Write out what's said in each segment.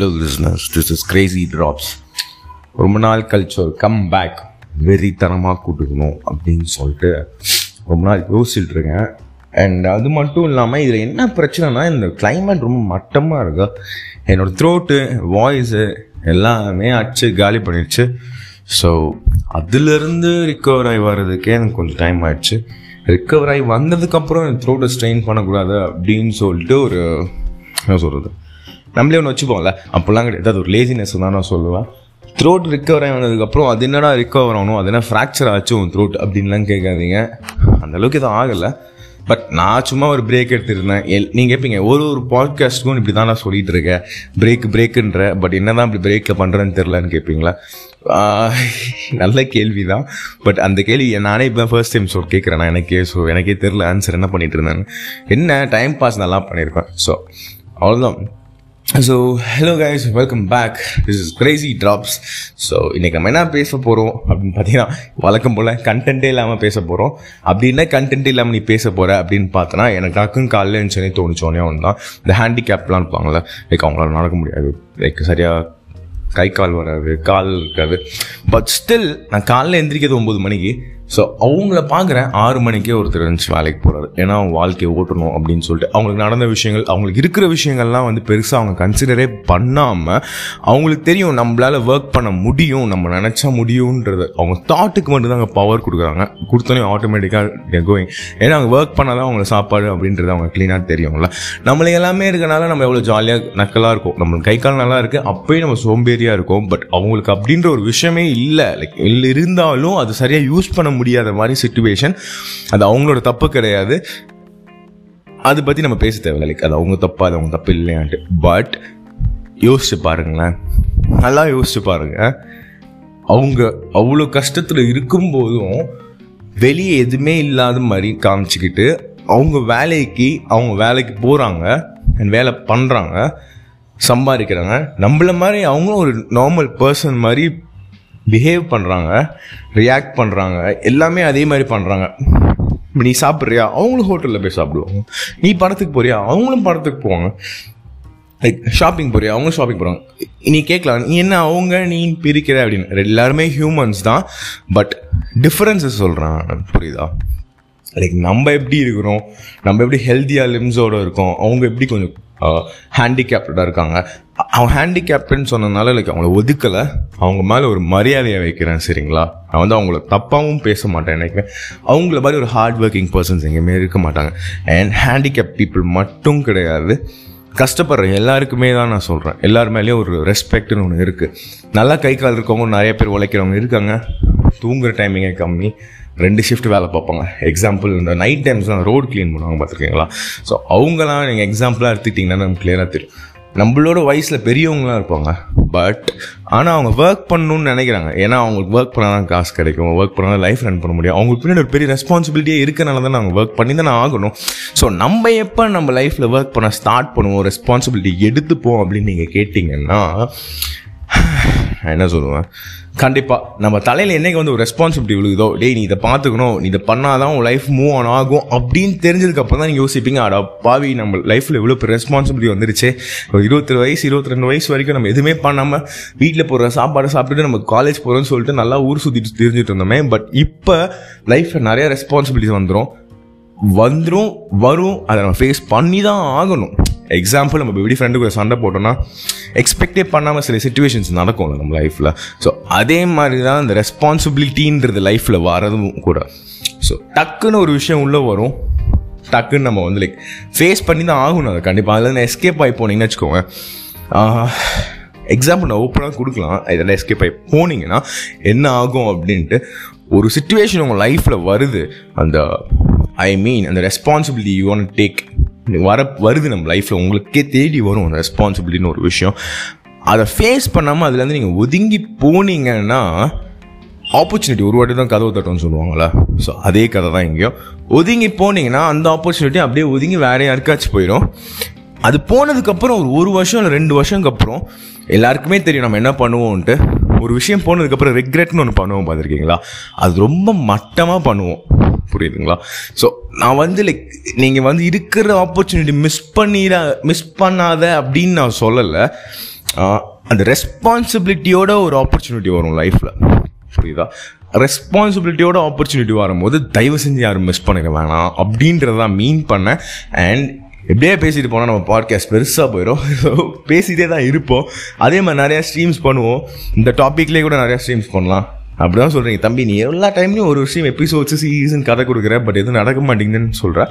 Hello listeners this is crazy drops ரொம்ப நாள் culture come back வெறித்தனமாக கூட்டுக்கணும் அப்படின்னு சொல்லிட்டு ரொம்ப நாள் யோசிச்சுட்டு இருக்கேன். அண்ட் அது மட்டும் இல்லாமல் இதில் என்ன பிரச்சனைனா இந்த கிளைமேட் ரொம்ப மட்டமாக இருக்கு. என்னோடய த்ரோட்டு வாய்ஸு எல்லாமே அடிச்சு காலி பண்ணிடுச்சு. ஸோ அதுலேருந்து ரிக்கவர் ஆகி வர்றதுக்கே எனக்கு கொஞ்சம் டைம் ஆயிடுச்சு. ரிக்கவர் ஆகி வந்ததுக்கப்புறம் என் த்ரோட்டை ஸ்ட்ரெயின் பண்ணக்கூடாது அப்படின்னு சொல்லிட்டு ஒரு என்ன சொல்கிறது நம்மளே ஒன்று வச்சுப்போம்ல. அப்போல்லாம் கிடையாது. அது ஒரு லேசினஸ் தான் நான் சொல்லுவேன். த்ரோட் ரிக்கவர் ஆகி வந்ததுக்கப்புறம் அது என்னடா ரிக்கவர் ஆகணும்? அது என்ன ஃப்ராக்சர் ஆச்சு உன் த்ரோட் அப்படின்லாம் கேட்காதீங்க. அந்தளவுக்கு எதுவும் ஆகலை. பட் நான் சும்மா ஒரு பிரேக் எடுத்துருந்தேன். எல் நீங்கள் கேட்பீங்க ஒரு ஒரு பாட்காஸ்ட்டுக்கும் இப்படி தான் நான் சொல்லிகிட்டு இருக்கேன். பிரேக் பிரேக்குன்ற பட் என்ன தான் இப்படி பிரேக்கை பண்ணுறேன்னு தெரிலன்னு கேட்பீங்களா நல்ல கேள்வி தான் பட் அந்த கேள்வி நானே இப்போ ஃபர்ஸ்ட் டைம் சொல் கேட்குறேன் நான் எனக்கே ஸோ எனக்கே தெரில ஆன்சர் என்ன பண்ணிகிட்டு இருந்தேன் என்ன? டைம் பாஸ் நல்லா பண்ணியிருக்கேன் ஸோ அவ்வளோதான் so hello guys welcome back this is crazy drops so இன்றைக்கி நம்ம என்ன பேச போகிறோம் அப்படின்னு பார்த்தீங்கன்னா வழக்கம் போல் கண்டென்ட்டே இல்லாமல் பேச போகிறோம் அப்படி என்ன கண்டென்ட் இல்லாமல் நீ பேச போகிற அப்படின்னு பார்த்தோன்னா எனக்கு டக்குன்னு காலையில் இருந்துச்சுனே தோணுச்சோனே ஒன்று தான் இந்த ஹேண்டிகேப்லாம் இருப்பாங்கல்ல லைக் அவங்களால நடக்க முடியாது. லைக் சரியாக கை கால் வராது கால் இருக்காது. பட் ஸ்டில் நான் காலைல எந்திரிக்கிறது ஒம்பது மணிக்கு ஸோ அவங்கள பார்க்குறேன். ஆறு மணிக்கே ஒருத்தர் இருந்துச்சு வேலைக்கு போகிறாரு ஏன்னா அவங்க வாழ்க்கையை ஓட்டணும் அப்படின்னு சொல்லிட்டு அவங்களுக்கு நடந்த விஷயங்கள் அவங்களுக்கு இருக்கிற விஷயங்கள்லாம் வந்து பெருசாக அவங்க கன்சிடரே பண்ணாமல் அவங்களுக்கு தெரியும் நம்மளால் ஒர்க் பண்ண முடியும் நம்ம நினச்சா முடியுன்றது அவங்க தாட்டுக்கு மட்டும் தான் பவர் கொடுக்குறாங்க. கொடுத்தோன்னே ஆட்டோமேட்டிக்காக கோயிங் ஏன்னா அவங்க ஒர்க் பண்ணால் தான் அவங்க சாப்பாடு அப்படின்றது அவங்க க்ளீனாக தெரியும்ல. நம்மளுக்கு எல்லாமே இருக்கனால நம்ம எவ்வளோ ஜாலியாக நக்கலாக இருக்கும். நம்மளுக்கு கை கால் நல்லா இருக்குது அப்பயும் நம்ம சோம்பேறியாக இருக்கும். பட் அவங்களுக்கு அப்படின்ற ஒரு விஷயமே இல்லை. லைக் இருந்தாலும் அது சரியாக யூஸ் பண்ண முடியாத மாதிரி சுச்சுவேஷன் அது அவங்களோட தப்பு கிடையாது. அதை பற்றி நம்ம பேச தேவையில்லை. லைக் அது அவங்க தப்பா அது அவங்க தப்பு இல்லையான்ட்டு. பட் யோசிச்சு பாருங்களேன். நல்லா யோசிச்சு பாருங்க. அவங்க அவ்வளோ கஷ்டத்தில் இருக்கும்போதும் வெளியே எதுவுமே இல்லாத மாதிரி காமிச்சிக்கிட்டு அவங்க வேலைக்கு அவங்க வேலைக்கு போகிறாங்க அண்ட் வேலை பண்ணுறாங்க சம்பாதிக்கிறாங்க. நம்மள மாதிரி அவங்களும் ஒரு நார்மல் பர்சன் மாதிரி பிஹேவ் பண்ணுறாங்க ரியாக்ட் பண்ணுறாங்க எல்லாமே அதே மாதிரி பண்ணுறாங்க நீ சாப்பிட்றியா? அவங்களும் ஹோட்டலில் போய் சாப்பிடுவாங்க. நீ படத்துக்கு போறியா? அவங்களும் படத்துக்கு போவாங்க. லைக் ஷாப்பிங் போறியா? அவங்க ஷாப்பிங் போகிறாங்க நீ கேட்கலாம் நீ என்ன அவங்க நீ பிரிக்கிற அப்படின்னு. எல்லாருமே ஹியூமன்ஸ் தான். பட் டிஃப்ரென்சஸ் சொல்கிறேன் புரியுதா? லைக் நம்ம எப்படி இருக்கிறோம்? நம்ம எப்படி ஹெல்த்தியாக லிம்ஸோடு இருக்கோம்? அவங்க எப்படி கொஞ்சம் ஹேண்டிகேப்டடாக இருக்காங்க. அவன் ஹேண்டிகேப்டுன்னு சொன்னதுனால லைக் அவங்கள ஒதுக்கலை. அவங்க மேலே ஒரு மரியாதையை வைக்கிறேன் சரிங்களா? நான் வந்து அவங்கள தப்பாகவும் பேச மாட்டேன் நினைக்கிறேன். அவங்கள மாதிரி ஒரு ஹார்ட் ஒர்க்கிங் பர்சன்ஸ் எங்கேயுமே இருக்க மாட்டாங்க. அண்ட் ஹேண்டிகேப் பீப்புள் மட்டும் கிடையாது. கஷ்டப்படுற எல்லாருக்குமே தான் நான் சொல்கிறேன் எல்லார் மேலேயும் ஒரு ரெஸ்பெக்ட்னு ஒன்று இருக்குது நல்லா கை கால் இருக்கவங்க நிறைய பேர் உழைக்கிறவங்க இருக்காங்க. தூங்குற டைமிங்கே கம்மி. ரெண்டு ஷிஃப்ட் வேலை பார்ப்பாங்க. எக்ஸாம்பிள் இந்த நைட் டைம்ஸ்லாம் ரோடு க்ளீன் பண்ணுவாங்க பார்த்துருக்கீங்களா? ஸோ அவங்களாம் நீங்கள் எக்ஸாம்பிளாக எடுத்துக்கிட்டிங்கன்னா நமக்கு கிளியராக தெரியும். நம்மளோட வயசில் பெரியவங்களாம் இருப்பாங்க. பட் ஆனால் அவங்க ஒர்க் பண்ணணும்னு நினைக்கிறாங்க. ஏன்னா அவங்களுக்கு ஒர்க் பண்ணால் தான் காசு கிடைக்கும். ஒர்க் பண்ணால் தான் லைஃப் ரன் பண்ண முடியும். அவங்களுக்கு பின்னாடி ஒரு பெரிய ரெஸ்பான்சிபிலிட்டியே இருக்கனால தான் நாங்கள் ஒர்க் பண்ணி தான் ஆகணும். ஸோ நம்ம எப்போ நம்ம லைஃப்பில் ஒர்க் பண்ண ஸ்டார்ட் பண்ணுவோம் ரெஸ்பான்சிபிலிட்டி எடுத்துப்போம் அப்படின்னு நீங்கள் கேட்டிங்கன்னா நான் என்ன சொல்லுவேன்? கண்டிப்பாக நம்ம தலையில் என்னைக்கு வந்து ஒரு ரெஸ்பான்சிபிலிட்டி விழுகுதோ டேய் நீ இதை பார்த்துக்கணும். நீ இதை பண்ணாதான் உன் லைஃப் மூவ் ஆன் ஆகும். அப்படின்னு தெரிஞ்சதுக்கப்புறம் தான் நீங்கள் யோசிப்பீங்க அடா பாவி நம்ம லைஃப்பில் இவ்வளோ பெரிய ரெஸ்பான்சிபிலிட்டி வந்துருச்சு. ஒரு இருபத்தி வயசு இருபத்தி ரெண்டு வயசு வரைக்கும் நம்ம எதுவுமே பண்ணாமல் வீட்டில் போகிற சாப்பாடு சாப்பிட்டுட்டு நம்ம காலேஜ் போகிறோம்னு சொல்லிட்டு நல்லா ஊர் சுற்றிட்டு தெரிஞ்சுட்டு இருந்தோமே. பட் இப்போ லைஃப்பில் நிறைய ரெஸ்பான்சிபிலிட்டி வந்துடும் வந்துடும் வரும். அதை நம்ம ஃபேஸ் பண்ணி தான் ஆகணும். எக்ஸாம்பிள் நம்ம எப்படி ஃப்ரெண்டு கூட சண்டை போட்டோம்னா எக்ஸ்பெக்டே பண்ணாமல் சில சுச்சுவேஷன்ஸ் நடக்கும்ல நம்ம லைஃப்பில் ஸோ அதே மாதிரி தான் இந்த ரெஸ்பான்சிபிலிட்டின்றது லைஃப்பில் வரதும் கூட. ஸோ டக்குன்னு ஒரு விஷயம் உள்ளே வரும். டக்குன்னு நம்ம வந்து லைக் ஃபேஸ் பண்ணி தான் ஆகணும் அதை கண்டிப்பாக அதில் எஸ்கேப் ஆகி போனீங்கன்னு வச்சுக்கோங்க. எக்ஸாம்பிள் நான் ஓப்பனாக கொடுக்கலாம். இதெல்லாம் எஸ்கேப் ஆகி போனீங்கன்னா என்ன ஆகும் அப்படின்ட்டு ஒரு சுச்சுவேஷன் உங்கள் லைஃப்பில் வருது. அந்த ஐ மீன் அந்த ரெஸ்பான்சிபிலிட்டி யூ வாண்ட் டேக் வர வருது நம்ம லைஃப்பில் உங்களுக்கே தேடி வரும் ரெஸ்பான்சிபிலிட்டின்னு ஒரு விஷயம். அதை ஃபேஸ் பண்ணாமல் அதுலேருந்து நீங்கள் ஒதுங்கி போனீங்கன்னா ஆப்பர்ச்சுனிட்டி ஒரு வாட்டி தான் கதவு தட்டம்னு சொல்லுவாங்களா ஸோ அதே கதை தான் எங்கேயோ ஒதுங்கி போனீங்கன்னா அந்த ஆப்பர்ச்சுனிட்டி அப்படியே ஒதுங்கி வேற யாருக்காச்சும் போயிடும் அது போனதுக்கப்புறம் ஒரு ஒரு வருஷம் இல்லை ரெண்டு வருஷம்க்கு அப்புறம் எல்லாருக்குமே தெரியும் நம்ம என்ன பண்ணுவோம்ன்ட்டு. ஒரு விஷயம் போனதுக்கப்புறம் ரெக்ரெட்னு ஒன்று பண்ணுவோம் பார்த்துருக்கீங்களா? அது ரொம்ப மட்டமாக பண்ணுவோம். புரியுதுங்களா? ஸோ நான் வந்து லைக் நீங்கள் வந்து இருக்கிற ஆப்பர்ச்சுனிட்டி மிஸ் பண்ணிட மிஸ் பண்ணாத அப்படின்னு நான் சொல்லலை. அந்த ரெஸ்பான்சிபிலிட்டியோட ஒரு ஆப்பர்ச்சுனிட்டி வரும் லைஃப்பில் புரியுதா? ரெஸ்பான்சிபிலிட்டியோட ஆப்பர்ச்சுனிட்டி வரும்போது தயவு செஞ்சு யாரும் மிஸ் பண்ணிட வேணாம் அப்படின்றதான் மீன் பண்ணேன். அண்ட் எப்படியே பேசிட்டு போனால் நம்ம பாட்காஸ்ட் பெருசாக போயிடும் ஸோ பேசிகிட்டே தான் இருப்போம். அதே மாதிரி நிறையா ஸ்ட்ரீம்ஸ் பண்ணுவோம். இந்த டாப்பிக்லேயே கூட நிறையா ஸ்ட்ரீம்ஸ் பண்ணலாம். அப்படிதான் சொல்கிறீங்க தம்பி நீ எல்லா டைம்லையும் ஒரு விஷயம் எபிசோட்ஸ் சீசன் கதை கொடுக்குற பட் எதுவும் நடக்க மாட்டேங்குதுன்னு சொல்கிற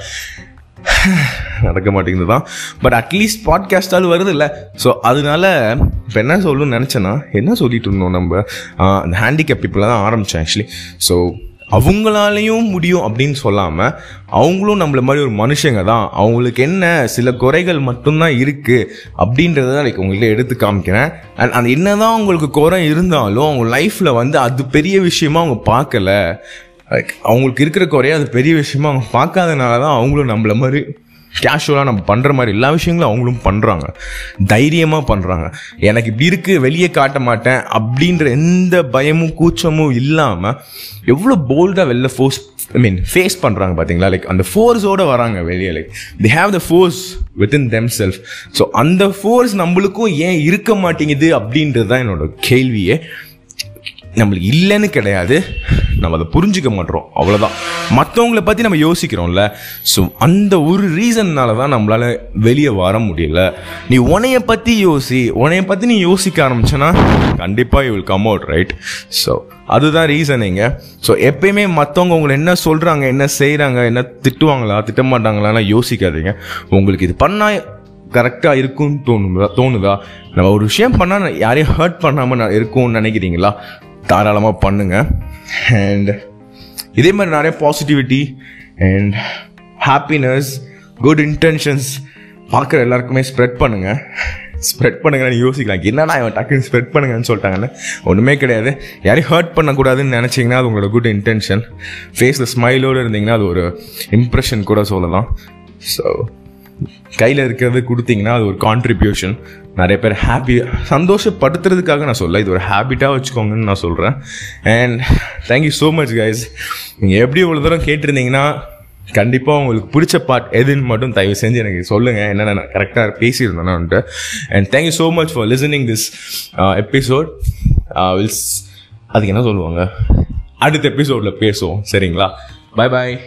நடக்க மாட்டேங்குது தான் பட் அட்லீஸ்ட் பாட்காஸ்டாலும் வருது இல்லை. ஸோ அதனால இப்போ என்ன சொல்லணும்னு நினச்சேன்னா என்ன சொல்லிட்டு இருந்தோம் நம்ம? அந்த ஹேண்டிகேப் பீப்புளை தான் ஆரம்பித்தேன் ஆக்சுவலி ஸோ அவங்களாலையும் முடியும் அப்படின்னு சொல்லாமல் அவங்களும் நம்மள மாதிரி ஒரு மனுஷங்க தான். அவங்களுக்கு என்ன சில குறைகள் மட்டும்தான் இருக்குது அப்படின்றத தான் லைக் உங்கள்கிட்ட எடுத்து காமிக்கிறேன். அண்ட் அந்த என்ன தான் அவங்களுக்கு குறை இருந்தாலும் அவங்க லைஃப்பில் வந்து அது பெரிய விஷயமா அவங்க பார்க்கல. லைக் அவங்களுக்கு இருக்கிற குறைய அது பெரிய விஷயமா அவங்க பார்க்காதனால தான் அவங்களும் நம்மள மாதிரி கேஷுவலாக நம்ம பண்ணுற மாதிரி எல்லா விஷயங்களும் அவங்களும் பண்ணுறாங்க தைரியமாக பண்ணுறாங்க எனக்கு இப்படி இருக்குது வெளியே காட்ட மாட்டேன் அப்படின்ற எந்த பயமும் கூச்சமும் இல்லாமல் எவ்வளோ போல்டாக வெளில ஃபோர்ஸ் ஐ மீன் ஃபேஸ் பண்ணுறாங்க பார்த்தீங்களா லைக் அந்த ஃபோர்ஸோடு வராங்க வெளியே like they have the force within them self so அந்த ஃபோர்ஸ் நம்மளுக்கும் ஏன் இருக்க மாட்டேங்குது அப்படின்றது தான் என்னோட கேள்வியே. நம்மளுக்கு இல்லைன்னு கிடையாது. நம்ம அதை புரிஞ்சுக்க மாட்டோம். அவ்வளோதான் மற்றவங்கள பற்றி நம்ம யோசிக்கிறோம்ல. ஸோ அந்த ஒரு ரீசன்னால தான் நம்மளால் வெளியே வர முடியல. நீ உனைய பற்றி யோசி உனைய பற்றி நீ யோசிக்க ஆரம்பிச்சேன்னா கண்டிப்பாக you will come out right so அதுதான் ரீசனிங்க ஸோ எப்பயுமே மற்றவங்க உங்களை என்ன சொல்கிறாங்க என்ன செய்கிறாங்க என்ன திட்டுவாங்களா திட்டமாட்டாங்களான்னு யோசிக்காதீங்க. உங்களுக்கு இது பண்ணால் கரெக்டாக இருக்கும்னு தோணுதா தோணுதா? நம்ம ஒரு விஷயம் பண்ணால் யாரையும் ஹர்ட் பண்ணாமல் இருக்கும்னு நினைக்கிறீங்களா? தாராளமாக பண்ணுங்க. அண்ட் இதே மாதிரி நிறைய positivity and happiness good intentions பார்க்குற எல்லாருக்குமே ஸ்ப்ரெட் பண்ணுங்கள் ஸ்ப்ரெட் பண்ணுங்கன்னு யோசிக்கலாம். என்னன்னா இவன் டக்குன்னு ஸ்ப்ரெட் பண்ணுங்கன்னு சொல்லிட்டாங்கன்னு ஒன்றுமே கிடையாது. யாரையும் ஹர்ட் பண்ணக்கூடாதுன்னு நினச்சிங்கன்னா அது உங்களோட குட் இன்டென்ஷன் ஃபேஸில் ஸ்மைலோடு இருந்தீங்கன்னா அது ஒரு இம்ப்ரெஷன் கூட சொல்லலாம். ஸோ கையில் இருக்கிறது கொடுத்தீங்கன்னா அது ஒரு கான்ட்ரிபியூஷன் நிறைய பேர் ஹாப்பி சந்தோஷப்படுத்துறதுக்காக நான் சொல்ல இது ஒரு ஹேபிட்டாக வச்சுக்கோங்கன்னு நான் சொல்கிறேன் and thank you so much guys நீங்கள் எப்படி இவ்வளோ தூரம் கேட்டிருந்தீங்கன்னா கண்டிப்பாக உங்களுக்கு பிடிச்ச பார்ட் எதுன்னு மட்டும் தயவு செஞ்சு எனக்கு சொல்லுங்கள் என்னென்ன நான் கரெக்டாக பேசியிருந்தேன்ட்டு and thank you so much for listening this episode Wills அதுக்கு என்ன சொல்லுவாங்க? அடுத்த எபிசோடில் பேசுவோம். சரிங்களா? பாய் பாய்